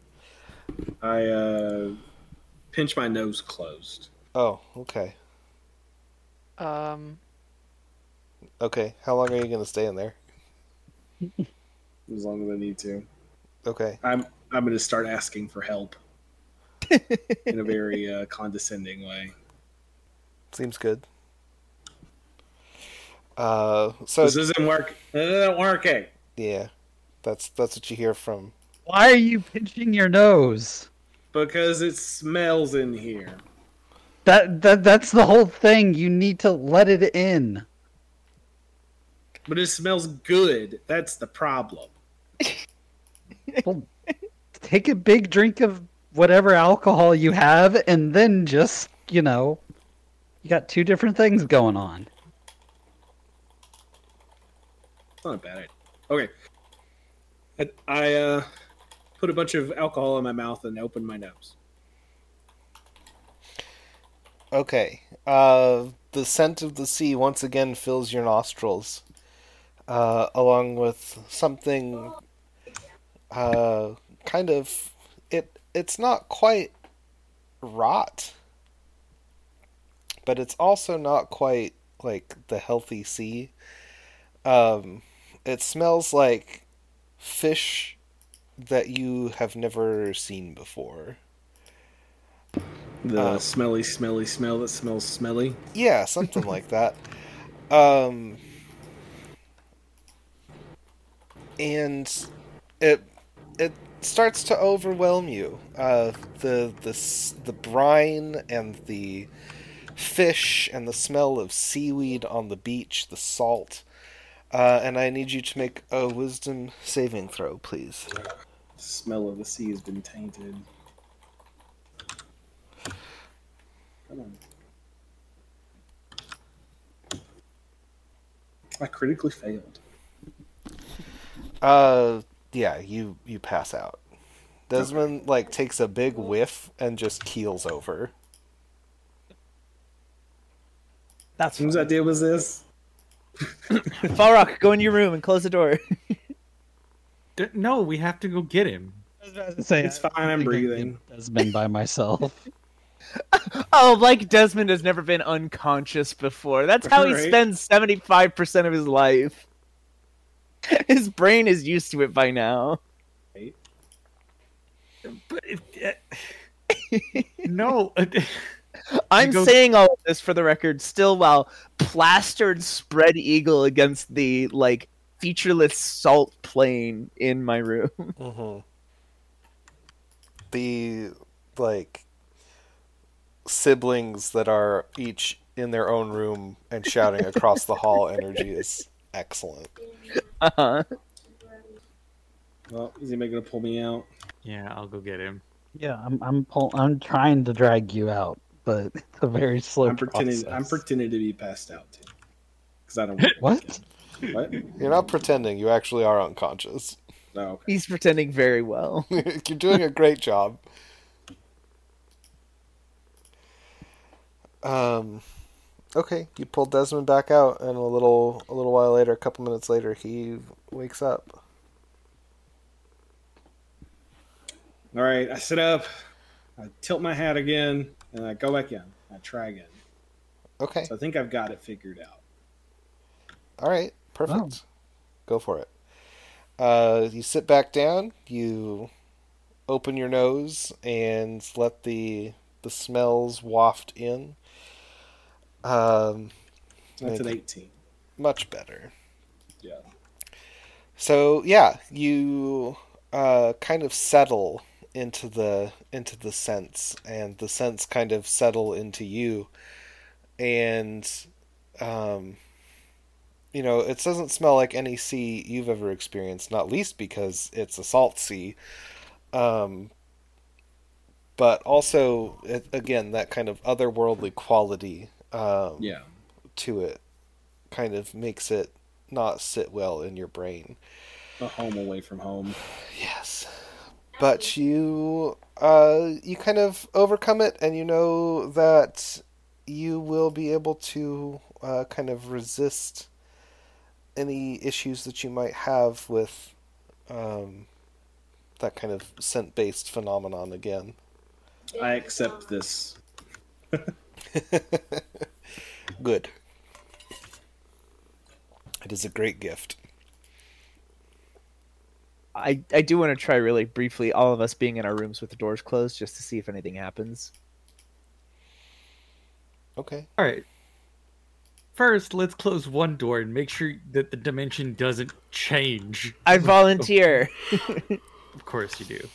I, I uh, pinch my nose closed. Oh. Okay. um, Okay. How long are you gonna stay in there? as long as I need to. Okay. I'm I'm going to start asking for help in a very uh, condescending way. Seems good. Uh. So this isn't work. This isn't working. yeah, that's that's what you hear from Why are you pinching your nose? Because it smells in here. That that that's the whole thing. You need to let it in. But it smells good. That's the problem. Well, take a big drink of whatever alcohol you have, and then just you know, you got two different things going on. Not a bad idea. Okay. I, I uh, put a bunch of alcohol in my mouth and open my nose. Okay. Uh, the scent of the sea once again fills your nostrils, uh, along with something, uh, kind of. It it's not quite rot, but it's also not quite like the healthy sea. Um, it smells like fish that you have never seen before. The Uh, smelly, smelly smell that smells smelly. Yeah, something like that. Um, and it it starts to overwhelm you. Uh, the the the brine and the fish and the smell of seaweed on the beach, the salt. Uh, and I need you to make a wisdom saving throw, please. The smell of the sea has been tainted. Come on. I critically failed. Uh, yeah, you you pass out. Desmond like takes a big whiff and just keels over. That's Whose idea was this? Falrock, go in your room and close the door. D- no, we have to go get him. Say, It's fine, I'm breathing. Desmond by myself. oh, like Desmond has never been unconscious before. That's how he spends seventy five percent of his life. His brain is used to it by now. But it, uh, no, I'm go- saying all of this for the record, still while plastered spread eagle against the like featureless salt plain in my room. Mm-hmm. The like siblings that are each in their own room and shouting across the hall energy is excellent. Uh-huh. Well, is anybody gonna pull me out? yeah, I'll go get him. Yeah, I'm I'm pull, I'm trying to drag you out, but it's a very slow I'm pretending. I'm pretending to be passed out too, because I don't. What? What? You're not pretending, you actually are unconscious. No. Okay. He's pretending very well. You're doing a great job. Um, okay, you pull Desmond back out, and a little a little while later, a couple minutes later, he wakes up. All right. I sit up. I tilt my hat again, and I go back in. I try again. Okay, So I think I've got it figured out. all right, perfect. Go for it. Uh, you sit back down. You open your nose and let the the smells waft in. Um, That's an 18. much better. Yeah. So yeah, you uh, kind of settle into the into the sense, and the sense kind of settle into you, and um, you know it doesn't smell like any sea you've ever experienced. Not least because it's a salt sea, um, but also it, again that kind of otherworldly quality um, Yeah. to it kind of makes it not sit well in your brain. A home away from home. Yes. But you uh you kind of overcome it and you know that you will be able to uh, kind of resist any issues that you might have with um, that kind of scent based phenomenon again. I accept this. Good. It is a great gift. I, I do want to try really briefly all of us being in our rooms with the doors closed just to see if anything happens. Okay. All right. First, let's close one door and make sure that the dimension doesn't change. I volunteer. Of course you do.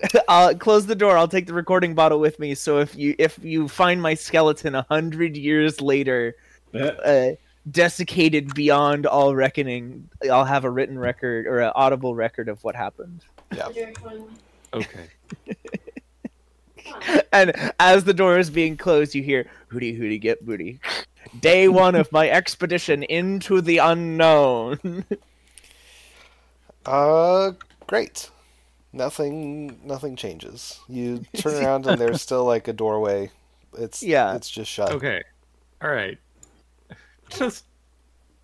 I'll close the door. I'll take the recording bottle with me. So if you if you find my skeleton a hundred years later, uh, desiccated beyond all reckoning, I'll have a written record or an audible record of what happened. Yeah. Okay. And as the door is being closed, you hear "Hooty hooty get booty." Day one of my expedition into the unknown. Uh, great. Nothing, nothing changes. You turn around and there's still like a doorway. It's Yeah. it's just shut. Okay. All right. Just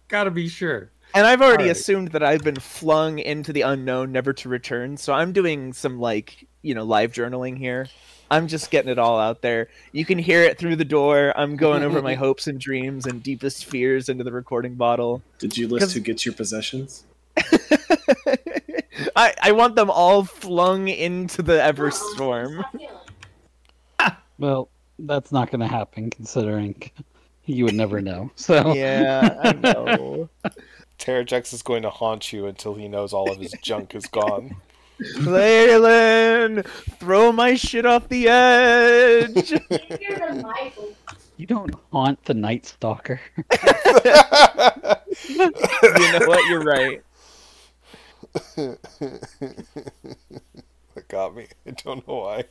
gotta be sure. And I've already Alright. assumed that I've been flung into the unknown, never to return. So I'm doing some like you know live journaling here. I'm just getting it all out there. You can hear it through the door. I'm going over my hopes and dreams and deepest fears into the recording bottle. Did you list 'Cause- who gets your possessions? I, I want them all flung into the Everstorm. Well, that's not going to happen considering you would never know. So Yeah, I know. Terrajux is going to haunt you until he knows all of his junk is gone. Leyland, throw my shit off the edge. you don't haunt the Night Stalker. you know what? You're right. that got me. I don't know why.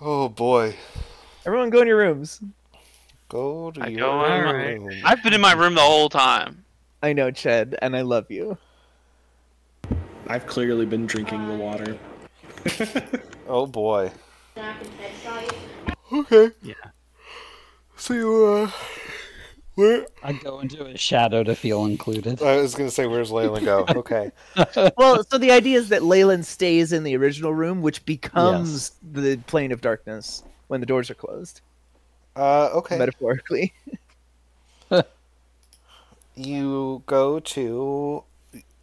Oh boy. Everyone, go in your rooms. Go to I your go in my- room. I've been in my room the whole time. I know, Chet, and I love you. I've clearly been drinking the water. Oh boy. Okay. Yeah. So you, uh, where? I go into a shadow to feel included. I was gonna say, where's Layla go? Okay. well, so the idea is that Leyland stays in the original room, which becomes the plane of darkness when the doors are closed, Uh, okay. metaphorically. you go to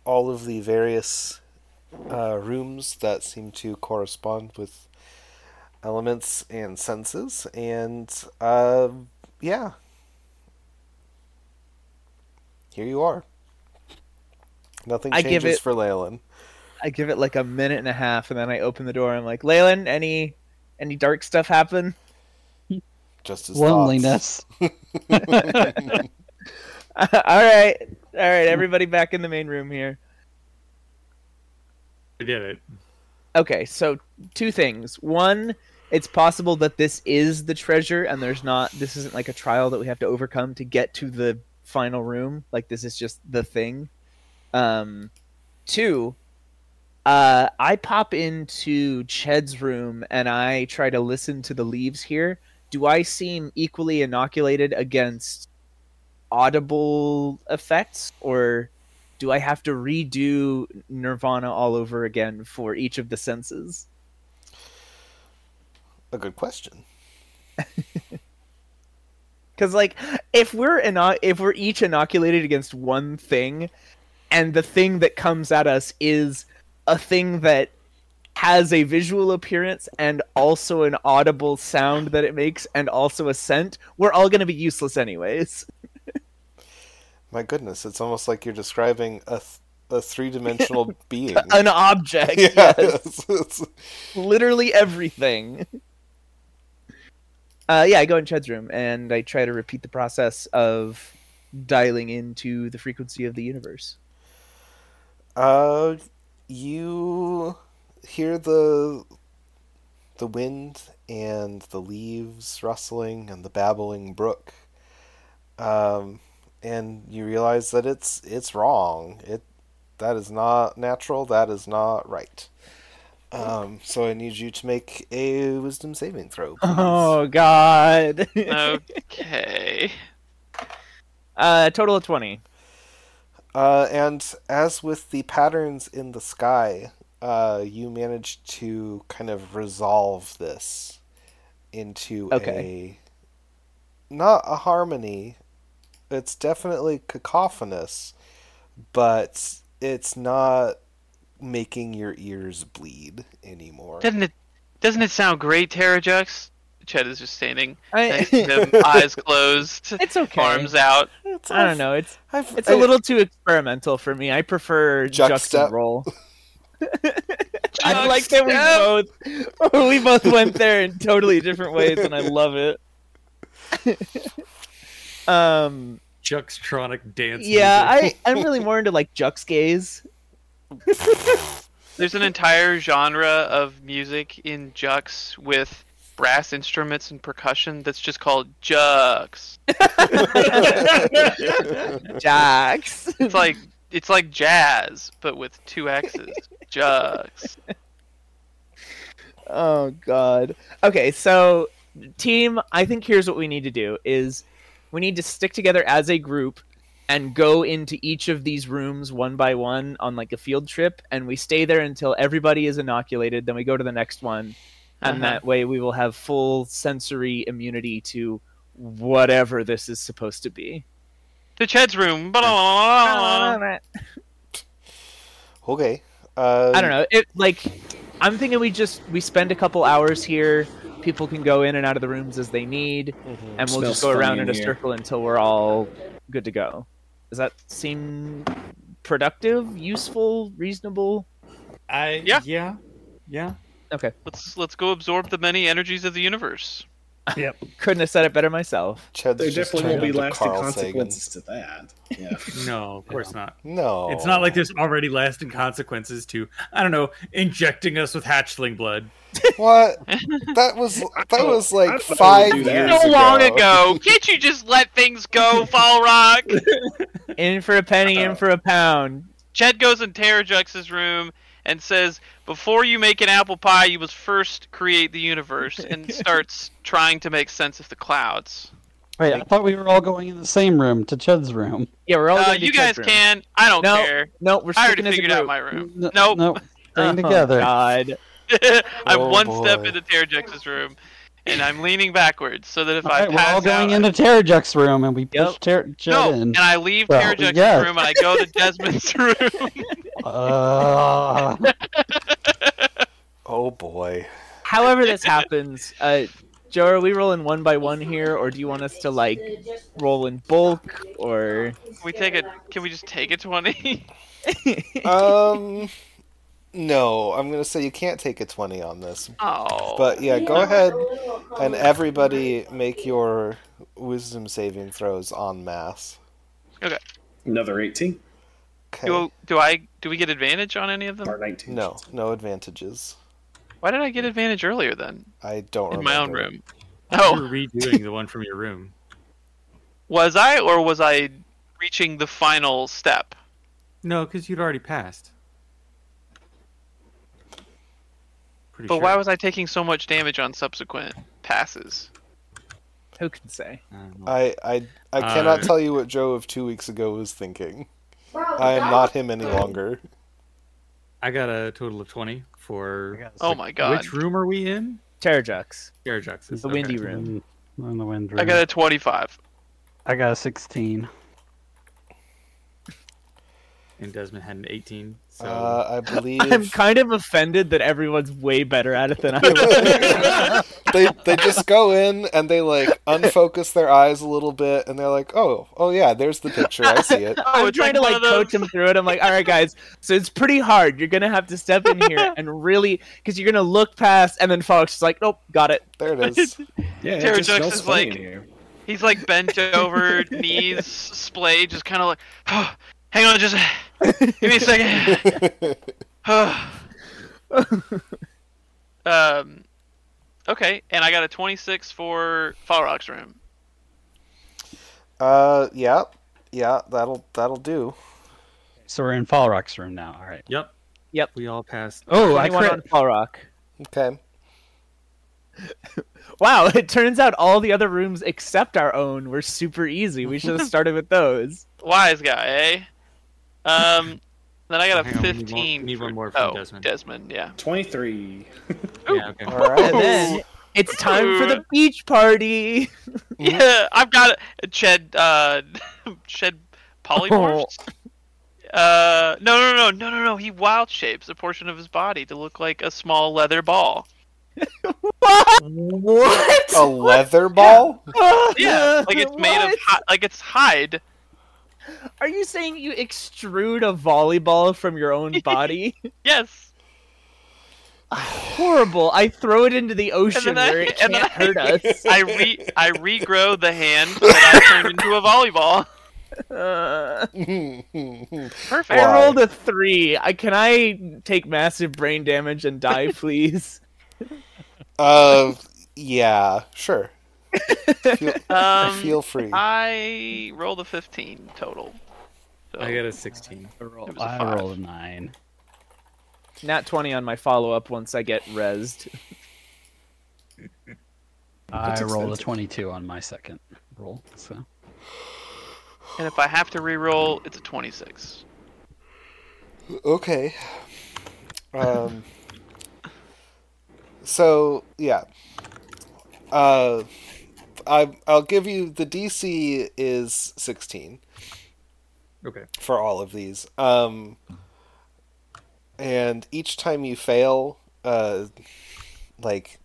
all of the various uh, rooms that seem to correspond with elements and senses, and uh, yeah, here you are. Nothing I give changes it- for Leyland. I give it like a minute and a half, and then I open the door. I'm like, Leyland, any any dark stuff happen? Just as Loneliness. all right, all right, everybody back in the main room here. I did it. Okay, so two things. One, it's possible that this is the treasure and there's not this isn't like a trial that we have to overcome to get to the final room. Like this is just the thing. Um two, uh I pop into Chet's room and I try to listen to the leaves here. Do I seem equally inoculated against audible effects or do I have to redo Nirvana all over again for each of the senses? A good question. Because like, if we're ino- if we're each inoculated against one thing, and the thing that comes at us is a thing that has a visual appearance and also an audible sound that it makes and also a scent, we're all going to be useless anyways. My goodness, it's almost like you're describing a th- a three dimensional being. An object, yeah, yes. it's- it's- literally everything. Uh, yeah, I go in Chad's room and I try to repeat the process of dialing into the frequency of the universe. Uh, you hear the the wind and the leaves rustling and the babbling brook, um, and you realize that it's it's wrong. It that is not natural. That is not right. Um, so I need you to make a wisdom saving throw. Please. Oh God! Okay. uh, total of twenty. Uh, and as with the patterns in the sky, uh, you manage to kind of resolve this into Okay. a not a harmony. It's definitely cacophonous, but it's not making your ears bleed anymore. Doesn't it? Doesn't it sound great, Terrajux? Chet is just standing I, next eyes closed, it's okay. arms out. It's, I don't know. It's I've, it's I- a little too experimental for me. I prefer Juxtap. juxtap roll. I like that we both we both went there in totally different ways, and I love it. um, Juxtronic dance. yeah. I I'm really more into like Jux gaze. There's an entire genre of music in Jux with brass instruments and percussion that's just called Jux. jux. It's like it's like jazz, but with two X's. Jux. Oh god. Okay, so team, I think here's what we need to do is we need to stick together as a group and go into each of these rooms one by one on like a field trip and we stay there until everybody is inoculated, then we go to the next one and Uh-huh. that way we will have full sensory immunity to whatever this is supposed to be. To Chet's room. Okay. Uh, I don't know. It like I'm thinking we just we spend a couple hours here. People can go in and out of the rooms as they need, mhm. and we'll just go around in in a here. circle until we're all good to go. Does that seem productive, useful, reasonable? I Yeah. yeah yeah. Okay. Let's let's go absorb the many energies of the universe. Couldn't have said it better myself. Chet's There definitely won't be lasting Carl consequences to that. Yeah. No, of course not. No, It's not like there's already lasting consequences to I don't know injecting us with hatchling blood. what that was. That was oh, like five how to do that. years So long ago. Can't you just let things go, Fall Rock? In for a penny, in for a pound. Chet goes in Terrajux's room and says, "Before you make an apple pie, you must first create the universe," and starts trying to make sense of the clouds. Wait, I thought we were all going in the same room to Chud's room. Yeah, we're all. Uh, going to you Chet's guout room. can. I don't No. care. No, we're I already sticking figured out my room. N- Nope. Nope. Staying Oh, together. God. I'm Oh, one step boy. into Terrajux's room, and I'm leaning backwards so that if All I right, we're all going out, into Terrajux room, and we push Yep. Ter- Chud no, in. and I leave Well, Terrajux's yes. room and I go to Desmond's room. Uh, Oh boy. However this happens, uh, Joe, are we rolling one by one here, or do you want us to like roll in bulk, or? Can we take a? Can we just take a twenty? Um, no, I'm gonna say you can't take a twenty on this. Oh, But yeah, go ahead and everybody make your wisdom saving throws en masse. Okay. Another 18 Okay. do do I do we get advantage on any of them? or 19. No, no advantages. Why did I get advantage earlier then I don't in remember. my own room? Oh. Oh, You're redoing the one from your room. was I or was I reaching the final step? No, because you'd already passed. Pretty But sure. why was I taking so much damage on subsequent passes? Who can say? I. I I I cannot Uh, tell you what Joe of two weeks ago was thinking. I am not him any longer. I got a total of twenty for. Oh my god! Which room are we in? Terrajux, Garajux. the windy room. in, in the wind room. I got a twenty-five. I got a 16. And Desmond had an eighteen. So Uh, I believe I'm kind of offended that everyone's way better at it than I am. they they just go in and they like unfocus their eyes a little bit and they're like, oh oh yeah, there's the picture. I see it. Oh, I'm it's trying like to like coach those- him through it. I'm like, all right, guys. So it's pretty hard. You're gonna have to step in here and really, because you're gonna look past, and then Fox is like, nope, got it. There it is. Yeah, it Terrajux just is like- here. He's like bent over, knees splayed, just kind of like, oh, hang on, just give me a second. um, okay, and I got a 26 for Fall Rock's room. Uh, yeah, yeah, that'll that'll do. So we're in Fall Rock's room now. All right. Yep. Yep. We all passed. Oh, I 21 crit. on Fall Rock. Okay. Wow, it turns out all the other rooms except our own were super easy. We should have started with those. Wise guy, eh? Um, then I got a Hang on, we need one- 15. we need one more from oh, Desmond. Desmond, yeah. 23. Yeah. Okay. All right. And then it's time for the beach party. Yeah, I've got a Chet, uh, Chet polymorphs. Uh, no, no, no, no, no, no. He wild shapes a portion of his body to look like a small leather ball. what? What? A leather ball? Yeah, like it's made of What? hi- like it's hide. Are you saying you extrude a volleyball from your own body? Yes. Horrible. I throw it into the ocean I- where it and can't then hurt us. I re I regrow the hand that I turned into a volleyball. Uh, Perfect. I Why? rolled a three. I can I take massive brain damage and die, please? uh, yeah, sure. Feel, Um, feel free. I rolled a 15 total. So, I got a sixteen. I roll- It was a I rolled a nine. Nat twenty on my follow up once I get rezzed. I That's rolled a 22 on my second roll. So and if I have to re-roll, it's a 26. Okay. Um. So yeah, uh, I I'll give you the DC is sixteen Okay. for all of these. Um, and each time you fail, uh, like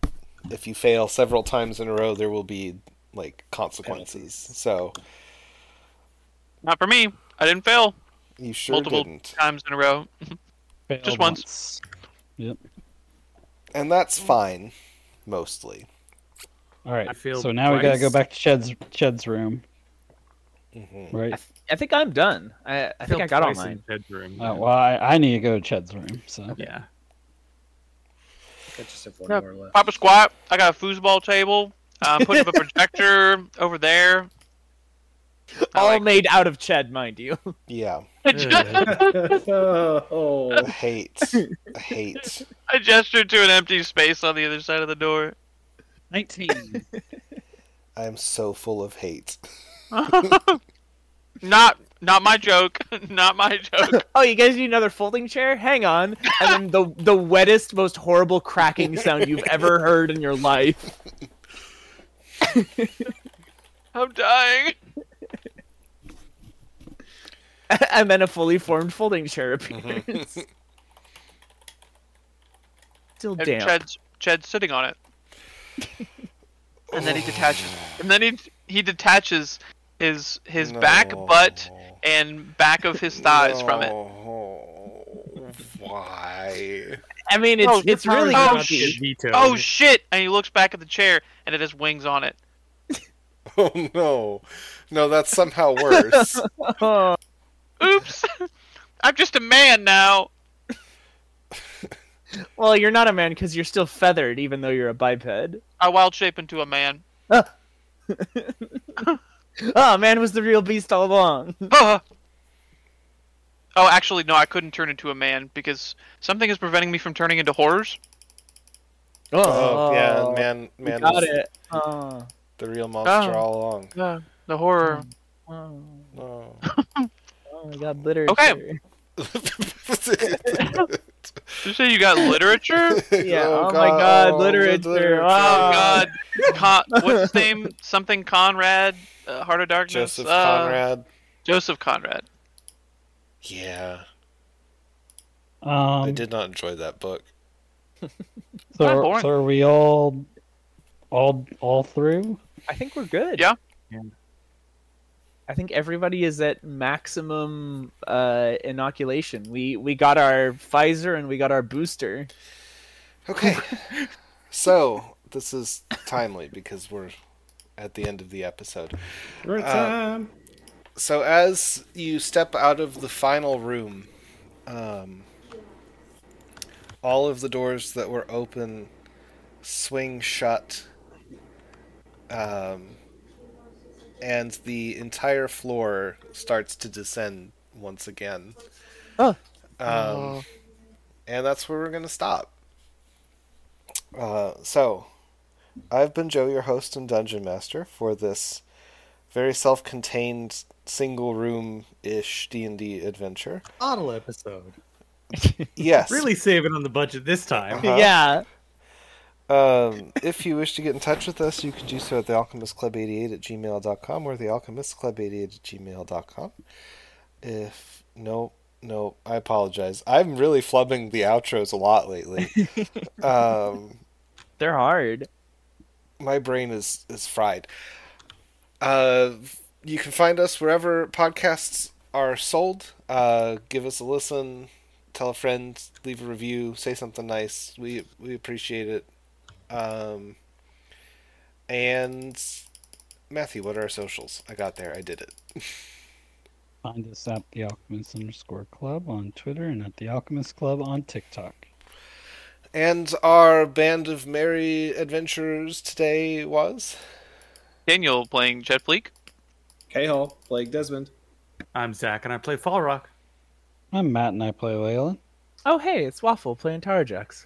if you fail several times in a row, there will be like consequences. So Not for me. I didn't fail you sure multiple didn't, times in a row. Failed Just once. Yep. and that's fine, mostly. All right. I failed so now we gotta go back to Chet's Chet's room, hmm right? I, th- I think I'm done. I, I think I got all twice in mine. Bedroom. Oh, well, I, I need to go to Chet's room. So Yeah. I just have one Yep. more left. Papa squat. I got a foosball table. Uh, put up a projector over there. All like- made out of Chet, mind you. Yeah, oh, hate, hate. I gestured to an empty space on the other side of the door. 19. I'm so full of hate. not not my joke. not my joke. Oh, you guys need another folding chair? Hang on. And then the the wettest, most horrible cracking sound you've ever heard in your life. I'm dying. and then a fully formed folding chair appears. Mm-hmm. Still And damp. Chet's Chet's sitting on it. And then he detaches. And then he he detaches his his back, butt, and back of his thighs from it. Why? I mean, it's Oh, it's you're really probably Not not to easy. get vetoed. Oh shit! And he looks back at the chair, and it has wings on it. Oh no, no, that's somehow worse. Oh, Oops! I'm just a man now. Well, you're not a man because you're still feathered, even though you're a biped. I wild shape into a man. Ah. Oh, man was the real beast all along. Ah. oh, actually, no, I couldn't turn into a man because something is preventing me from turning into horrors. oh, oh yeah, man, man, got was it. Oh, the real monster Oh. all along. Yeah, the horror. oh, Oh. oh, I got literature. Okay. Did you say you got literature? Yeah, oh my God, oh, literature. literature. Oh Ah. God, Con- what's his name? Something Conrad, uh, Heart of Darkness. Joseph Uh, Conrad. Joseph Conrad. Yeah, Um, I did not enjoy that book. so, are, so are we all, all, all through? I think we're good. Yeah. Yeah. I think everybody is at maximum uh, inoculation. We we got our Pfizer and we got our booster. Okay, so this is timely because we're at the end of the episode. Right Uh, time. So as you step out of the final room, um, all of the doors that were open swing shut, um, and the entire floor starts to descend once again. Oh. Um, and that's where we're going to stop. Uh, so, I've been Joe, your host and dungeon master for this very self-contained single room ish D&D adventure. Bottle episode. Yes. Really saving on the budget this time. Uh-huh. Yeah. Um, if you wish to get in touch with us, you can do so at thealchemistclub88 at gmail.com or thealchemistclub88 at gmail.com. If, no, no, I apologize. I'm really flubbing the outros a lot lately. um, They're hard. my brain is is fried. Uh, you can find us wherever podcasts are sold. Uh, give us a listen, tell a friend, leave a review, say something nice. We we appreciate it. Um, and Matthew, what are our socials? I got there. I did it. Find us at the Alchemist underscore Club on Twitter and at the Alchemist Club on TikTok. And our band of merry adventurers today was Daniel playing Jet Fleek. K playing Desmond. I'm Zach, and I play Fall Rock. I'm Matt and I play Layla. Oh hey, it's Waffle playing Tarjax.